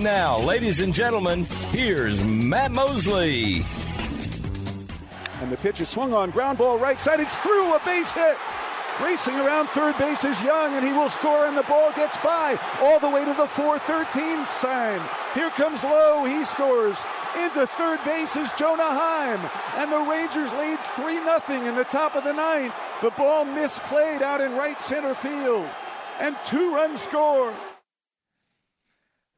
And now, ladies and gentlemen, here's Matt Mosley. And the pitch is swung on, ground ball right side. It's through a base hit. Racing around third base is Young, and he will score, and the ball gets by all the way to the 413 sign. Here comes Lowe. He scores. Into third base is Jonah Heim, and the Rangers lead 3 0 in the top of the ninth. The ball misplayed out in right center field, and two runs score.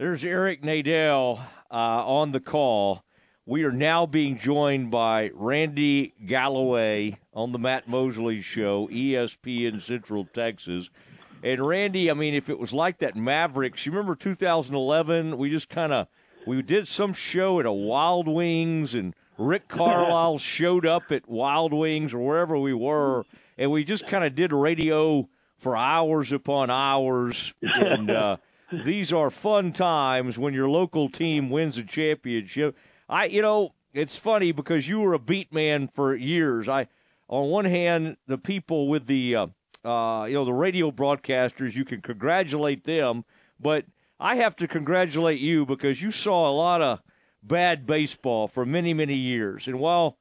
There's Eric Nadel uh, on the call. We are now being joined by Randy Galloway on the Matt Mosley Show, ESPN Central Texas. And Randy, I mean, if it was like that Mavericks, you remember 2011? We just kind of we did some show at a Wild Wings, and Rick Carlisle showed up at Wild Wings or wherever we were, and we just kind of did radio for hours upon hours. And uh, these are fun times when your local team wins a championship. I, you know, it's funny because you were a beat man for years. I, on one hand, the people with the, uh, uh, you know, the radio broadcasters, you can congratulate them, but I have to congratulate you because you saw a lot of bad baseball for many, many years. And while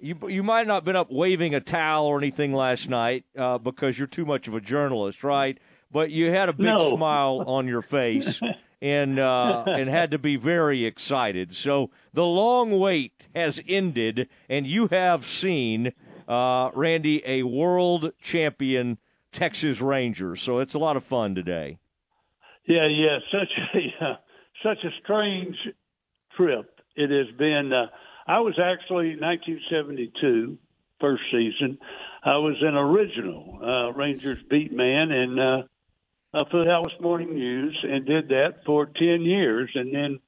you you might not have been up waving a towel or anything last night uh, because you're too much of a journalist, right? But you had a big no. smile on your face and uh, and had to be very excited. So the long wait has ended, and you have seen uh, Randy a world champion Texas Ranger. So it's a lot of fun today. Yeah, yeah, such a uh, such a strange trip it has been. Uh, I was actually 1972 first season. I was an original uh, Rangers beat man, and uh, uh, the Dallas Morning News and did that for 10 years and then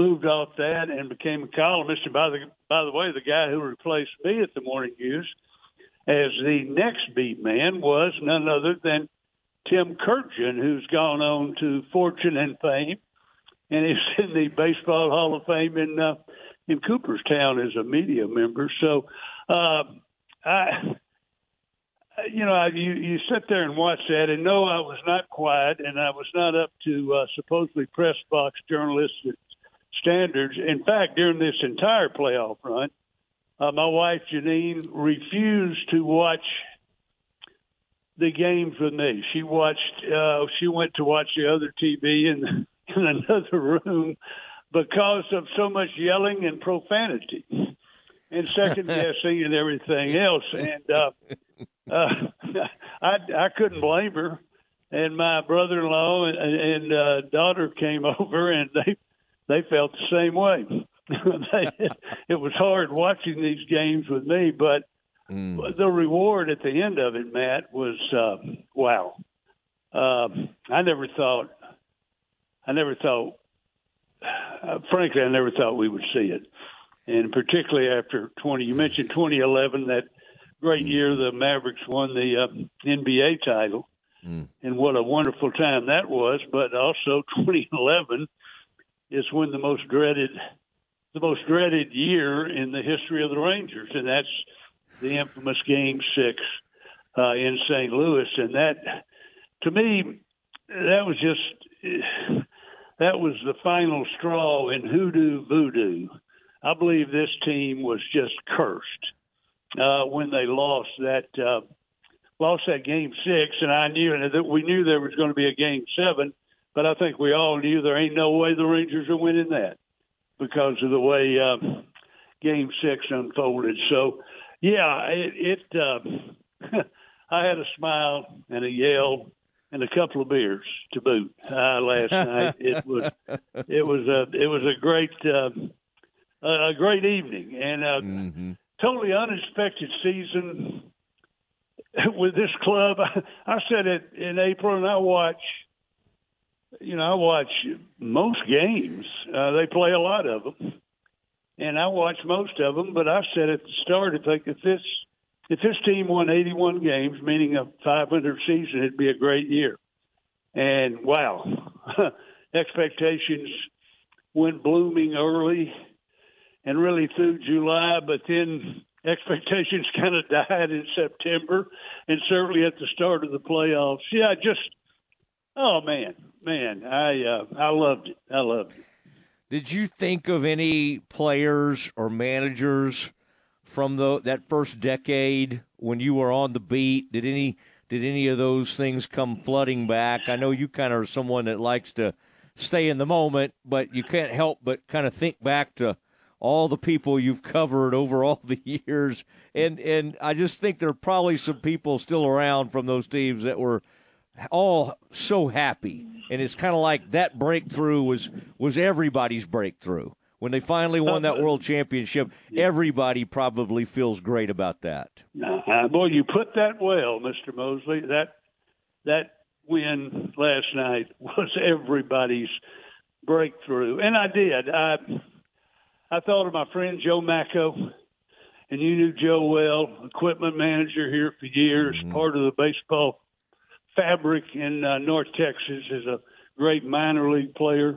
moved off that and became a columnist. And by the, by the way, the guy who replaced me at the Morning News as the next beat man was none other than Tim Kurkjian, who's gone on to fortune and fame. And he's in the Baseball Hall of Fame in uh, in Cooperstown as a media member. So, uh, I you know, you you sit there and watch that, and no, I was not quiet, and I was not up to uh, supposedly press box journalistic standards. In fact, during this entire playoff run, uh, my wife Janine refused to watch the games with me. She watched. Uh, she went to watch the other TV in in another room because of so much yelling and profanity and second guessing and everything else. And uh, uh, I I couldn't blame her. And my brother-in-law and, and uh, daughter came over, and they they felt the same way. they, it was hard watching these games with me, but mm. the reward at the end of it, Matt, was uh, wow. Uh, I never thought, I never thought, uh, frankly, I never thought we would see it, and particularly after 20. You mentioned 2011, that great year the Mavericks won the uh, NBA title, mm. and what a wonderful time that was. But also 2011 is when the most dreaded, the most dreaded year in the history of the Rangers, and that's the infamous Game Six uh, in St. Louis, and that to me that was just that was the final straw in hoodoo voodoo. I believe this team was just cursed uh, when they lost that uh, lost that game six, and I knew that we knew there was going to be a game seven, but I think we all knew there ain't no way the Rangers are winning that because of the way uh, game six unfolded. So, yeah, it. it uh, I had a smile and a yell and a couple of beers to boot uh, last night. It was it was a it was a great uh, a great evening, and uh, mm-hmm totally unexpected season with this club. I, said it in April, and I watch. You know, I watch most games. Uh, they play a lot of them, and I watch most of them. But I said at the start, if, they, if this if this team won 81 games, meaning a 500 season, it'd be a great year. And wow, expectations went blooming early and really through July, but then expectations kind of died in September and certainly at the start of the playoffs. Yeah, just oh man, man, I uh, I loved it. I loved it. Did you think of any players or managers from the that first decade when you were on the beat? Did any did any of those things come flooding back? I know you kind of are someone that likes to stay in the moment, but you can't help but kind of think back to all the people you've covered over all the years, and and I just think there are probably some people still around from those teams that were all so happy, and it's kind of like that breakthrough was was everybody's breakthrough when they finally won that world championship. Everybody probably feels great about that. Uh, boy, you put that well, Mister Mosley. That that win last night was everybody's breakthrough, and I did. I I thought of my friend Joe Macko, and you knew Joe well, equipment manager here for years, mm-hmm. part of the baseball fabric in uh, North Texas, is a great minor league player.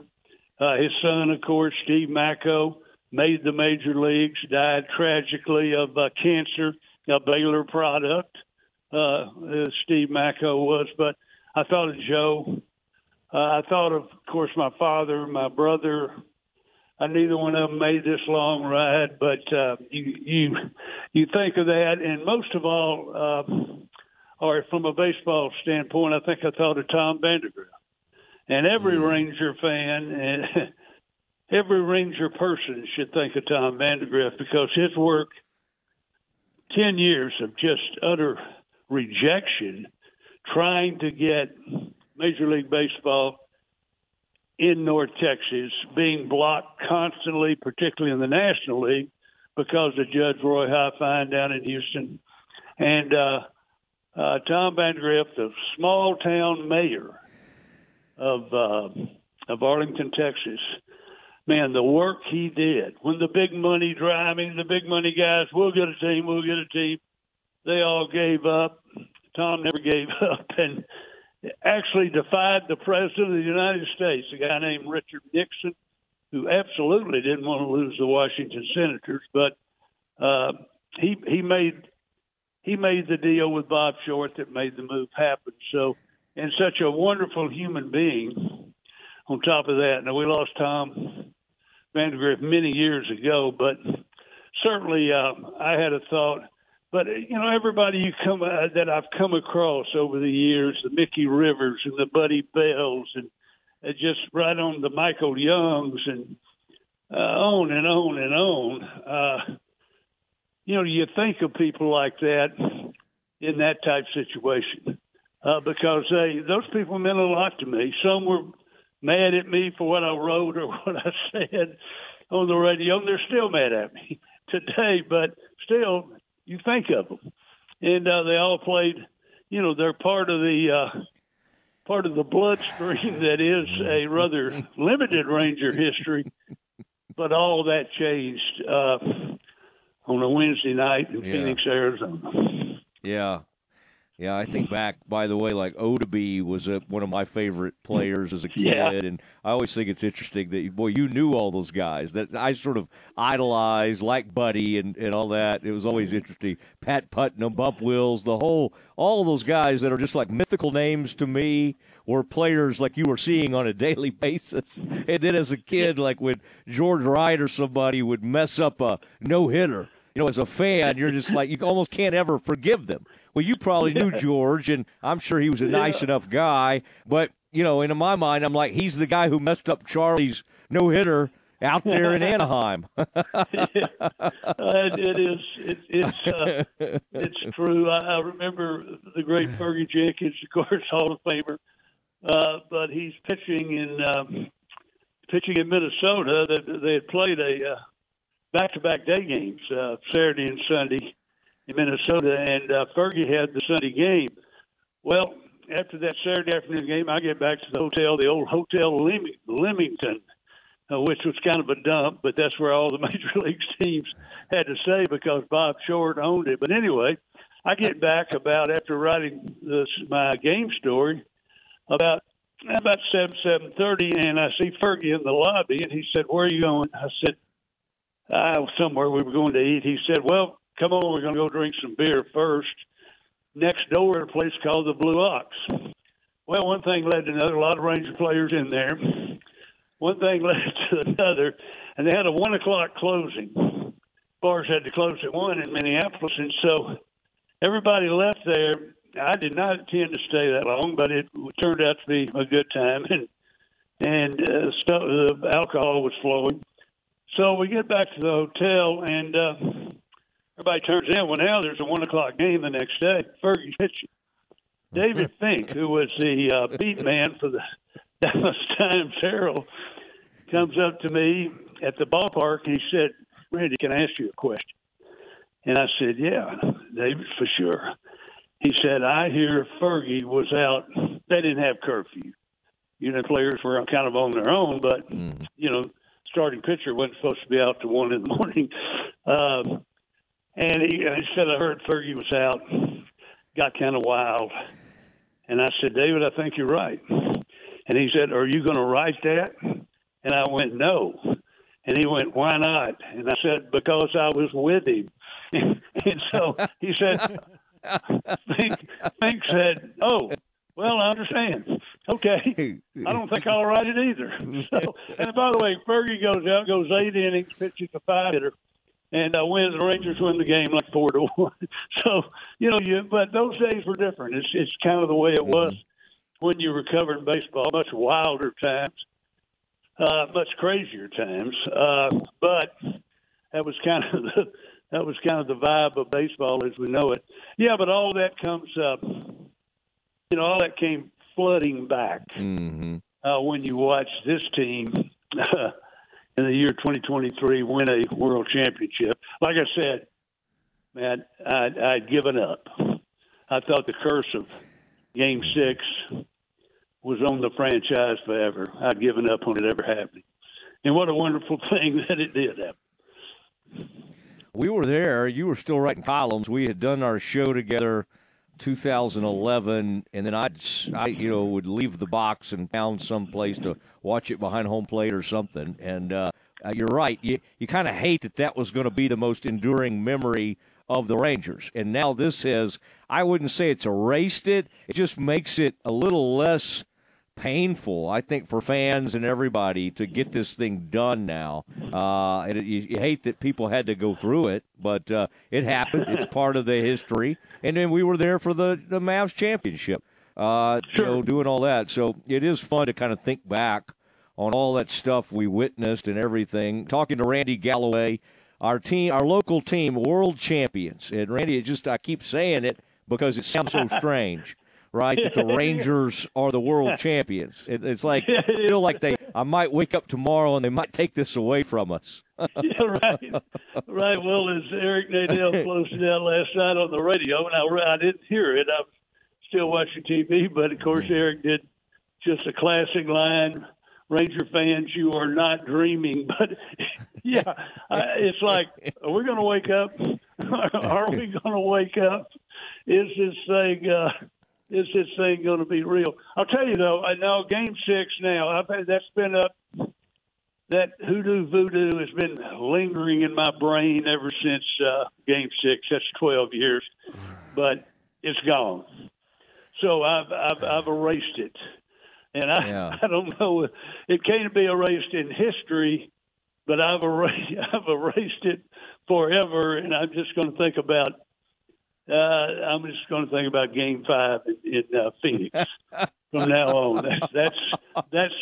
Uh, his son, of course, Steve Macko, made the major leagues, died tragically of uh, cancer, a Baylor product. Uh, Steve Macko was, but I thought of Joe. Uh, I thought of, of course, my father, my brother. I neither one of them made this long ride, but uh, you you you think of that, and most of all, uh, or from a baseball standpoint, I think I thought of Tom Vandagriff. And every mm. Ranger fan and every Ranger person should think of Tom Vandagriff because his work, 10 years of just utter rejection, trying to get Major League Baseball in North Texas, being blocked constantly, particularly in the National League, because of Judge Roy Hofheinz down in Houston. And uh, uh, Tom Vandagriff, the small town mayor of uh, of Arlington, Texas. Man, the work he did when the big money driving, the big money guys, we'll get a team, we'll get a team. They all gave up. Tom never gave up and actually defied the president of the United States, a guy named Richard Nixon, who absolutely didn't want to lose the Washington Senators, but uh, he he made he made the deal with Bob Short that made the move happen. So and such a wonderful human being. On top of that, now we lost Tom Vandagriff many years ago, but certainly uh, I had a thought. But you know, everybody you come uh, that I've come across over the years, the Mickey Rivers and the Buddy Bells, and uh, just right on the Michael Youngs, and uh, on and on and on. Uh, you know, you think of people like that in that type situation uh, because they, those people meant a lot to me. Some were mad at me for what I wrote or what I said on the radio, and they're still mad at me today. But still, you think of them, and uh, they all played. You know, they're part of the uh, part of the bloodstream that is a rather limited Ranger history. But all that changed uh, on a Wednesday night in yeah. Phoenix, Arizona. Yeah, yeah, I think back. By the way, like Oddibe was a, one of my favorite players as a kid, yeah. and I always think it's interesting that boy, you knew all those guys that I sort of idolized, like Buddy and, and all that. It was always interesting. Pat Putnam, Bump Wills, the whole, all those guys that are just like mythical names to me were players like you were seeing on a daily basis. And then as a kid, like when George Wright or somebody would mess up a no hitter, you know, as a fan, you're just like you almost can't ever forgive them well, you probably knew George, and I'm sure he was a nice yeah. enough guy. But you know, in my mind, I'm like, he's the guy who messed up Charlie's no hitter out there in Anaheim. yeah. it is. It, it's uh, it's true. I, I remember the great Fergie Jenkins, of course, Hall of Famer. Uh, but he's pitching in um, pitching in Minnesota. That they had played a uh, back-to-back day games, uh, Saturday and Sunday, in Minnesota, and uh, Fergie had the Sunday game. Well, after that Saturday afternoon game, I get back to the hotel, the old Hotel Leamington, uh, which was kind of a dump, but that's where all the major league teams had to stay because Bob Short owned it. But anyway, I get back about after writing this my game story about about seven seven thirty, and I see Fergie in the lobby, and he said, "Where are you going?" I said, "I was somewhere we were going to eat." He said, "Well." Come on, we're going to go drink some beer first. Next door, a place called the Blue Ox. Well, one thing led to another. A lot of Ranger players in there. One thing led to another, and they had a one o'clock closing. Bars had to close at one in Minneapolis, and so everybody left there. I did not intend to stay that long, but it turned out to be a good time, and and uh, stuff, the alcohol was flowing. So we get back to the hotel, and uh, everybody turns in. Well, now there's a one o'clock game the next day. Fergie pitching. David Fink, who was the uh, beat man for the Dallas Times Herald, comes up to me at the ballpark and he said, "Randy, can I ask you a question?" And I said, "Yeah, David, for sure." He said, "I hear Fergie was out. They didn't have curfew. You know, players were kind of on their own, but mm. you know." starting pitcher wasn't supposed to be out to one in the morning. Um, and he, said, I heard Fergie was out. Got kind of wild. And I said, David, I think you're right. And he said, Are you going to write that? And I went, No. And he went, Why not? And I said, Because I was with him. and so he said, Fink said, Oh, well, I understand. Okay. I don't think I'll write it either. So, and by the way, Fergie goes out, goes eight innings, pitches a five hitter, and uh, wins. The Rangers win the game like four to one. So you know, you but those days were different. It's it's kind of the way it was mm-hmm. when you were covering baseball. Much wilder times, uh, much crazier times. Uh, but that was kind of the that was kind of the vibe of baseball as we know it. Yeah, but all that comes up. You know, all that came flooding back mm-hmm. uh, when you watch this team in the year 2023 win a world championship. Like I said, man, I'd, I'd given up. I thought the curse of Game Six was on the franchise forever. I'd given up on it ever happening. And what a wonderful thing that it did happen. We were there. You were still writing columns. We had done our show together 2011, and then I'd, I, you know, would leave the box and found some place to watch it behind home plate or something. And uh, uh you're right. You you kind of hate that that was going to be the most enduring memory of the Rangers. And now this is. I wouldn't say it's erased it. It just makes it a little less painful, I think, for fans and everybody to get this thing done now. Uh, and it, you, hate that people had to go through it, but uh, it happened. It's part of the history. And then we were there for the, the Mavs championship, uh, sure. you know, doing all that. So it is fun to kind of think back on all that stuff we witnessed and everything. Talking to Randy Galloway, our team, our local team, world champions. And Randy, it just I keep saying it because it sounds so strange right? That the Rangers are the world champions. It, it's like I feel like they. I might wake up tomorrow and they might take this away from us. yeah, right, right. Well, as Eric Nadel closed it out last night on the radio, and I, I didn't hear it. I'm still watching TV, but of course Eric did just a classic line. Ranger fans, you are not dreaming. But yeah, I, it's like, are we going to wake up? are we going to wake up? Is this thing? Uh, is this thing going to be real? I'll tell you though, I know Game Six now. I've had, that's been up. That hoodoo voodoo has been lingering in my brain ever since uh, Game Six. That's twelve years, but it's gone. So I've I've, I've erased it, and I yeah. I don't know. It can't be erased in history, but I've erased I've erased it forever, and I'm just going to think about uh, I'm just going to think about Game Five in, in uh, Phoenix from now on. That's that's that's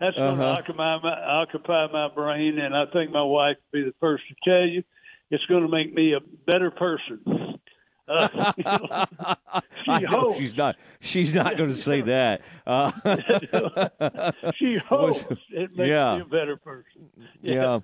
that's going to uh-huh. occupy my occupy my brain, and I think my wife will be the first to tell you it's going to make me a better person. Uh, she hopes. she's not. She's not going to say that. Uh, she hopes it makes yeah. me a better person. Yeah. yeah.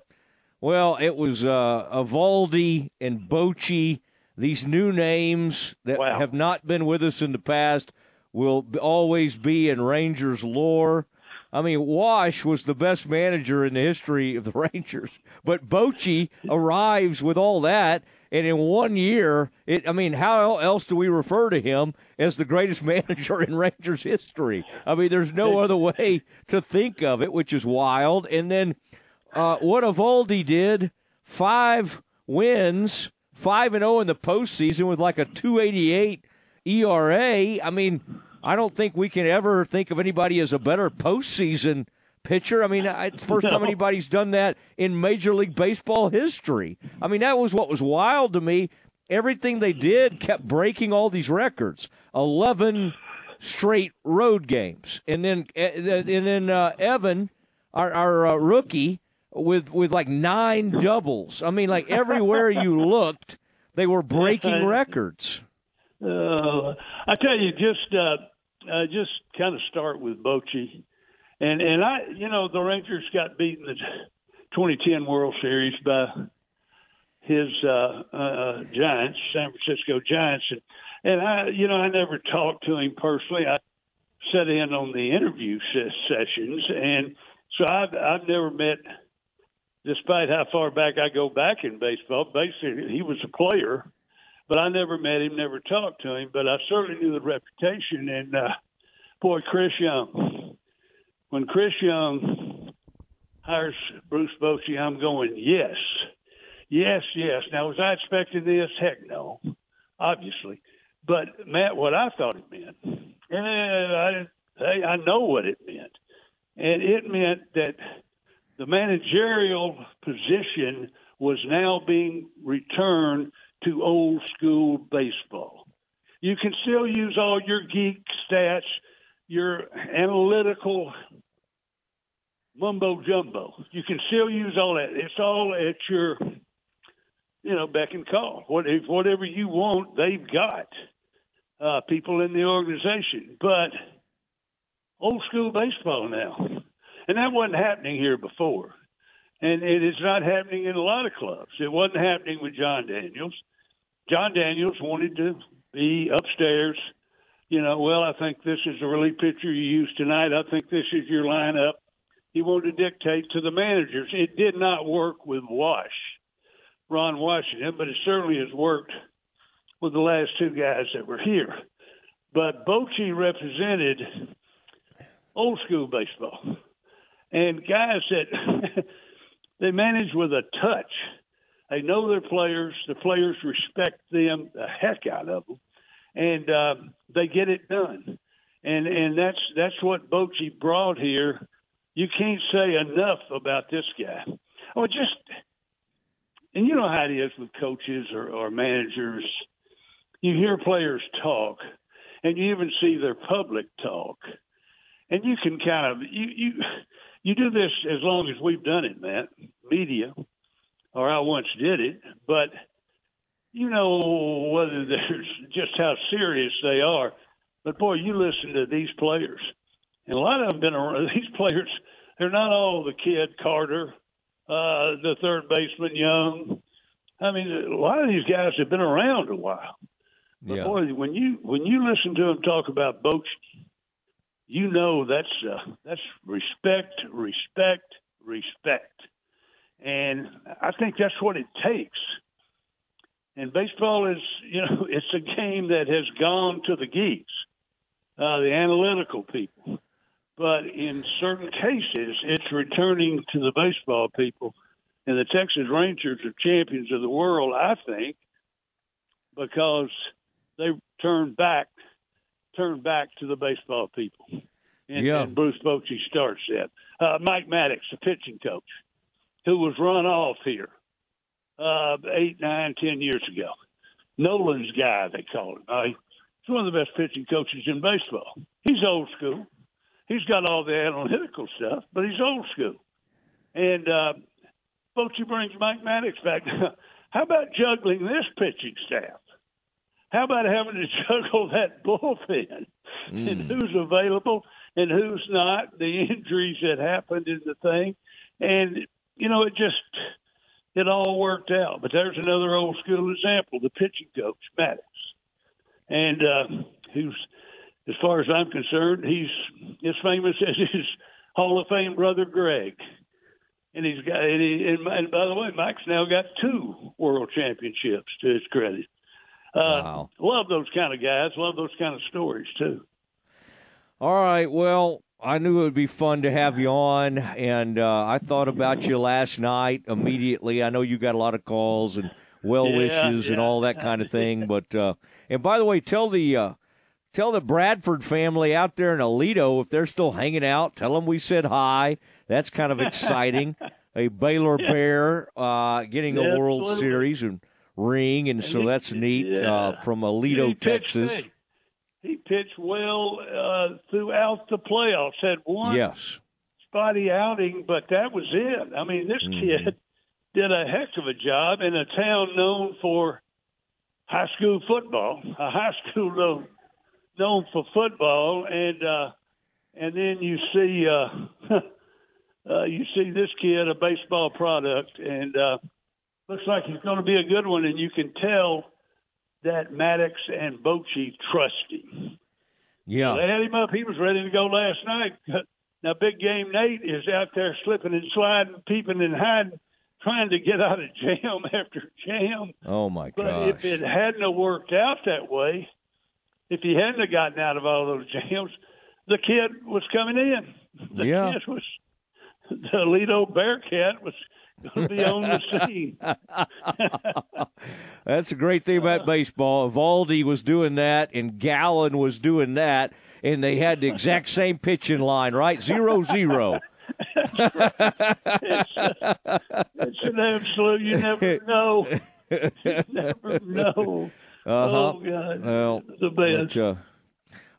Well, it was uh, Eovaldi and Bochy these new names that wow. have not been with us in the past will always be in Rangers lore. I mean, Wash was the best manager in the history of the Rangers, but Bochy arrives with all that, and in one year, it, I mean, how else do we refer to him as the greatest manager in Rangers history? I mean, there's no other way to think of it, which is wild. And then uh, what Eovaldi did, five wins five and zero oh in the postseason with like a two eighty eight ERA. I mean, I don't think we can ever think of anybody as a better postseason pitcher. I mean, it's first no. time anybody's done that in Major League Baseball history. I mean, that was what was wild to me. Everything they did kept breaking all these records. 11 straight road games. And then and then uh, Evan, our, our uh, rookie, with with like nine doubles. I mean, like everywhere you looked, they were breaking records. Uh, I tell you, just uh, uh, just kind of start with Bochy, and and I, you know, the Rangers got beaten the 2010 World Series by his uh, uh, Giants, San Francisco Giants, and and I, you know, I never talked to him personally. I sat in on the interview sessions, and so I've I've never met despite how far back I go back in baseball, basically he was a player, but I never met him, never talked to him, but I certainly knew the reputation. And uh, boy, Chris Young, when Chris Young hires Bruce Bochy, I'm going yes, yes, yes. Now was I expecting this? Heck no, obviously. But Matt, what I thought it meant, and I, I, I know what it meant, and it meant that the managerial position was now being returned to old school baseball. You can still use all your geek stats, your analytical mumbo jumbo. You can still use all that. It's all at your, you know, beck and call. What if whatever you want, they've got uh, people in the organization. But old school baseball now. And that wasn't happening here before. And it is not happening in a lot of clubs. It wasn't happening with Jon Daniels. Jon Daniels wanted to be upstairs. You know, well, I think this is the relief pitcher you use tonight. I think this is your lineup. He wanted to dictate to the managers. It did not work with Wash, Ron Washington, but it certainly has worked with the last two guys that were here. But Bochy represented old school baseball and guys that they manage with a touch. They know their players. The players respect them the heck out of them, and uh, they get it done. And and that's that's what Bochy brought here. You can't say enough about this guy. Oh, just and you know how it is with coaches or, or managers. You hear players talk, and you even see their public talk, and you can kind of you you you do this as long as we've done it, Matt, media, or I once did it, but you know whether there's just how serious they are. But boy, you listen to these players, and a lot of them been around. These players, they're not all the kid Carter, uh, the third baseman Young. I mean, a lot of these guys have been around a while. But yeah. boy, when you when you listen to them talk about Boch you know that's uh, that's respect, respect, respect, and I think that's what it takes. And baseball is, you know, it's a game that has gone to the geeks, uh, the analytical people. But in certain cases, it's returning to the baseball people. And the Texas Rangers are champions of the world, I think, because they turned back turn back to the baseball people. And, yeah. and Bruce Bochy starts that. Uh, Mike Maddux, the pitching coach, who was run off here uh, eight, nine, ten years ago. Nolan's guy, they call him. Uh, he's one of the best pitching coaches in baseball. He's old school. He's got all the analytical stuff, but he's old school. And uh, Bochy brings Mike Maddux back. How about juggling this pitching staff? How about having to juggle that bullpen mm. and who's available and who's not, the injuries that happened in the thing, and you know it just it all worked out. But there's another old school example: the pitching coach Maddux, and uh, who's as far as I'm concerned, he's as famous as his Hall of Fame brother Greg. And he's got, and, he, and, and by the way, Mike's now got two world championships to his credit. Uh, wow. Love those kind of guys. Love those kind of stories too. All right. Well, I knew it would be fun to have you on, and uh, I thought about you last night immediately. I know you got a lot of calls and well wishes yeah, yeah. and all that kind of thing. But uh, and by the way, tell the uh, tell the Bradford family out there in Aledo if they're still hanging out. Tell them we said hi. That's kind of exciting. a Baylor Bear uh, getting a World Absolutely. Series and ring, and, so that's neat yeah. uh, from Aledo, he Texas. he pitched well uh, throughout the playoffs. Had one Yes. spotty outing, but that was it. I mean, this Mm-hmm. kid did a heck of a job in a town known for high school football, a high school known, known for football, and uh, and then you see uh, uh, you see this kid a baseball product, and uh, looks like he's going to be a good one, and you can tell that Maddux and Bochy trust him. Yeah. They had him up. He was ready to go last night. Now, Big Game Nate is out there slipping and sliding, peeping and hiding, trying to get out of jam after jam. Oh my God. But if it hadn't have worked out that way, if he hadn't have gotten out of all those jams, the kid was coming in. The Yeah. kid was the Aledo Bearcat was to be on the scene. That's a great thing about baseball. Valdi was doing that, and Gallen was doing that, and they had the exact same pitching line, right? Zero zero. It's an absolute. You never know. You never know. Uh-huh. Oh God, Well, the best. but, uh,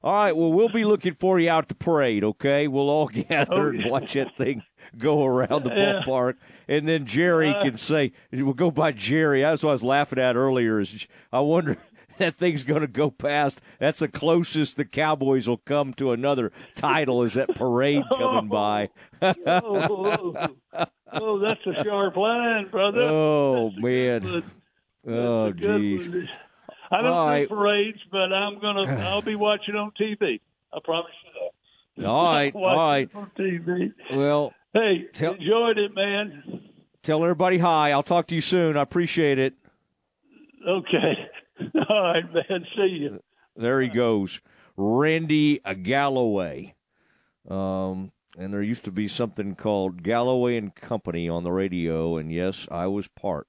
all right. Well, we'll be looking for you out at the parade. Okay, we'll all gather and watch that thing go around the Yeah. ballpark, and then Jerry Uh, can say, "We'll go by Jerry." That's what I was laughing at earlier. Is I wonder. If that thing's going to go past. That's the closest the Cowboys will come to another title. Is that parade coming by? oh, oh, oh, that's a sharp line, brother. Oh That's man! Oh That's a good jeez! I don't All do right. parades, but I'm gonna. I'll be watching on TV. I promise you that. All right, all right. On TV. Well, Hey, Tell- enjoyed it, man. tell everybody hi. I'll talk to you soon. I appreciate it. Okay. All right, man. See you. There he goes, Randy Galloway. Um, and there used to be something called Galloway and Company on the radio, and yes, I was part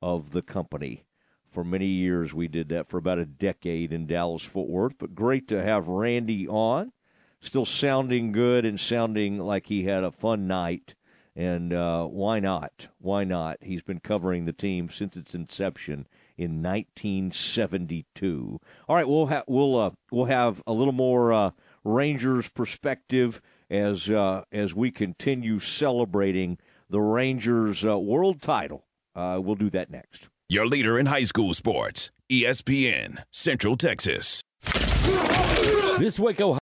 of the company for many years. We did that for about a decade in Dallas Fort Worth. But great to have Randy on, still sounding good and sounding like he had a fun night. And uh, why not? Why not? He's been covering the team since its inception in 1972. All right, we'll have we'll uh, we'll have a little more uh, Rangers perspective as uh, as we continue celebrating the Rangers uh, world title. Uh, we'll do that next. Your leader in high school sports, ESPN, Central Texas. This Waco